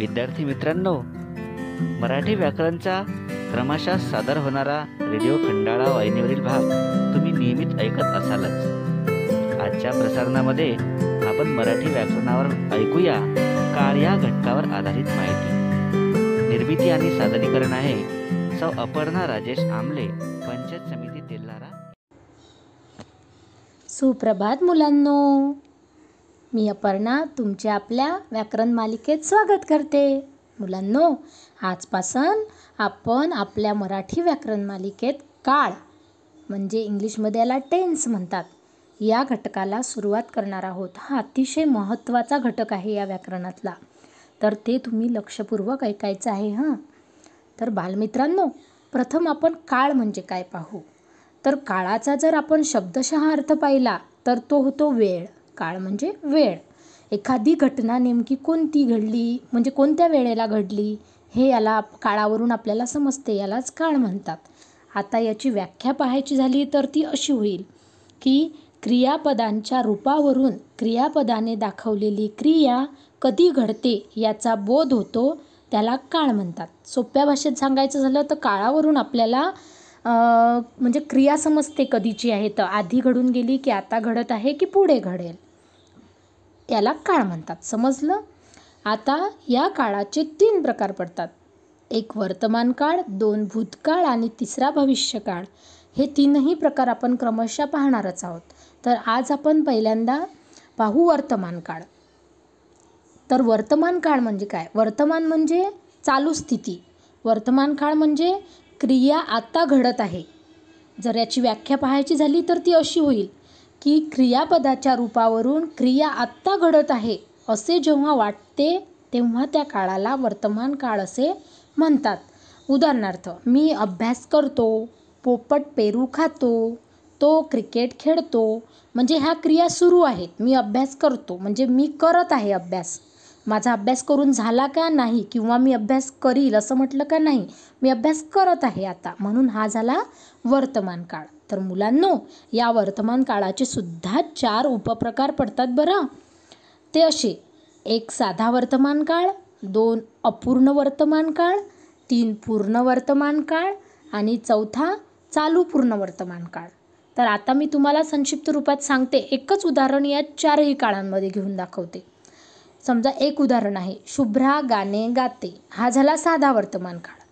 विद्यार्थी मित्रांनो मराठी व्याकरणचा क्रमशः सादर होणारा रेडिओ खंडाळा वाहिनीवरील भाग तुम्ही नियमित ऐकत असालच. आजच्या प्रसारणामध्ये आपण मराठी व्याकरणावर ऐकूया काळ या घटकावर आधारित माहिती. निर्मिती आणि सादरीकरण आहे सौ अपर्णा राजेश आमले पंचायत समिती तेल्हारा. सुप्रभात मुलांनो. मी अपर्णा तुमच्या आपल्या व्याकरण मालिकेत स्वागत करते. मुलांनो आजपासून आपण आपल्या मराठी व्याकरण मालिकेत काळ म्हणजे इंग्लिशमध्ये याला टेन्स म्हणतात. या घटकाला सुरुवात करणार आहोत. हा अतिशय महत्त्वाचा घटक आहे या व्याकरणातला. तर ते तुम्ही लक्षपूर्वक ऐकायचं आहे हां? तर बालमित्रांनो प्रथम आपण काळ म्हणजे काय पाहू? तर काळाचा जर आपण शब्दशः अर्थ पाहिला तर तो होतो वेळ. काळ म्हणजे वेळ. एखादी घटना नेमकी कोणती घडली? म्हणजे कोणत्या वेळेला घडली? हे याला काळावरून आपल्याला समजते. यालाच काळ म्हणतात. आता याची व्याख्या पाहायची झाली तर ती अशी होईल की क्रियापदांच्या रूपावरून क्रियापदाने दाखवलेली क्रिया कधी घडते याचा बोध होतो त्याला काळ म्हणतात. सोप्या भाषेत सांगायचं झालं तर काळावरून आपल्याला म्हणजे क्रिया समजते कधीची आहे. तर आधी घडून गेली की आता घडत आहे की पुढे घडेल. याला काळ म्हणतात. समजलं? आता या काळाचे तीन प्रकार पडतात. एक वर्तमान काळ दोन भूतकाळ आणि तिसरा भविष्यकाळ. हे तीनही प्रकार आपण क्रमशः पाहणारच आहोत. तर आज आपण पहिल्यांदा पाहू वर्तमान काळ. तर वर्तमान काळ म्हणजे काय? वर्तमान म्हणजे चालू स्थिती. वर्तमान काळ म्हणजे क्रिया आता घडत आहे. जर याची व्याख्या पाहायची झाली तर ती अशी होईल. की क्रियापदाच्या रूपावरून क्रिया आत्ता घडत आहे असे जेव्हा वाटते तेव्हा त्या काळाला वर्तमान काळ असे म्हणतात. उदाहरणार्थ मी अभ्यास करतो पोपट पेरू खातो तो क्रिकेट खेळतो म्हणजे ह्या क्रिया सुरू आहेत. मी अभ्यास करतो म्हणजे मी करत आहे अभ्यास. माझा अभ्यास करून झाला का नाही किंवा मी अभ्यास करील असं म्हटलं का नाही मी अभ्यास करत आहे आता. म्हणून हा झाला वर्तमान काळ. तर मुलांनो या वर्तमान काळाचे सुद्धा चार उपप्रकार पडतात बरं. ते असे एक साधा वर्तमान काळ दोन अपूर्ण वर्तमान काळ तीन पूर्ण वर्तमान काळ आणि चौथा चालू पूर्ण वर्तमान काळ. तर आता मी तुम्हाला संक्षिप्त रूपात सांगते. एकच उदाहरण या चारही काळांमध्ये घेऊन दाखवते. समजा एक उदाहरण आहे. शुभ्रा गाणे गाते. हा झाला साधा वर्तमान काळ.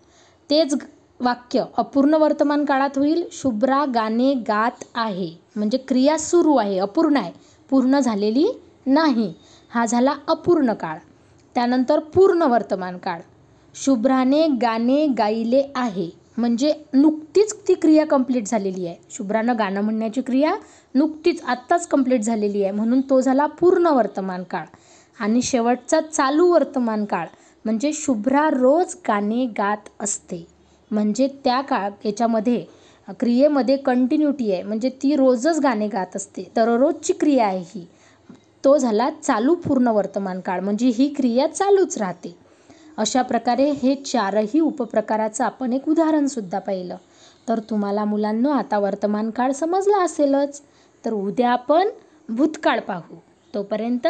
तेच वाक्य अपूर्ण वर्तमान काळात होईल शुभ्रा गाणे गात आहे. म्हणजे क्रिया सुरू आहे अपूर्ण आहे. पूर्ण झालेली नाही. हा झाला अपूर्ण काळ. त्यानंतर पूर्ण वर्तमान काळ. शुभ्राने गाणे गायले आहे. म्हणजे नुकतीच ती क्रिया कंप्लीट झालेली आहे. शुभ्रानं गाणं म्हणण्याची क्रिया नुकतीच आत्ताच कंप्लीट झालेली आहे. म्हणून तो झाला पूर्ण वर्तमान काळ. आणि शेवटचा चालू वर्तमान काळ. म्हणजे शुभ्रा रोज गाणे गात असते. म्हणजे त्या काळ याच्यामध्ये क्रियेमध्ये कंटिन्युटी आहे. म्हणजे ती रोजच गाणे गात असते. दररोजची क्रिया आहे ही. तो झाला चालू पूर्ण वर्तमान काळ. म्हणजे ही क्रिया चालूच राहते. अशा प्रकारे हे चारही उपप्रकाराचं आपण एक उदाहरणसुद्धा पाहिलं. तर तुम्हाला मुलांनो आता वर्तमान काळ समजला असेलच. तर उद्या आपण भूतकाळ पाहू. तोपर्यंत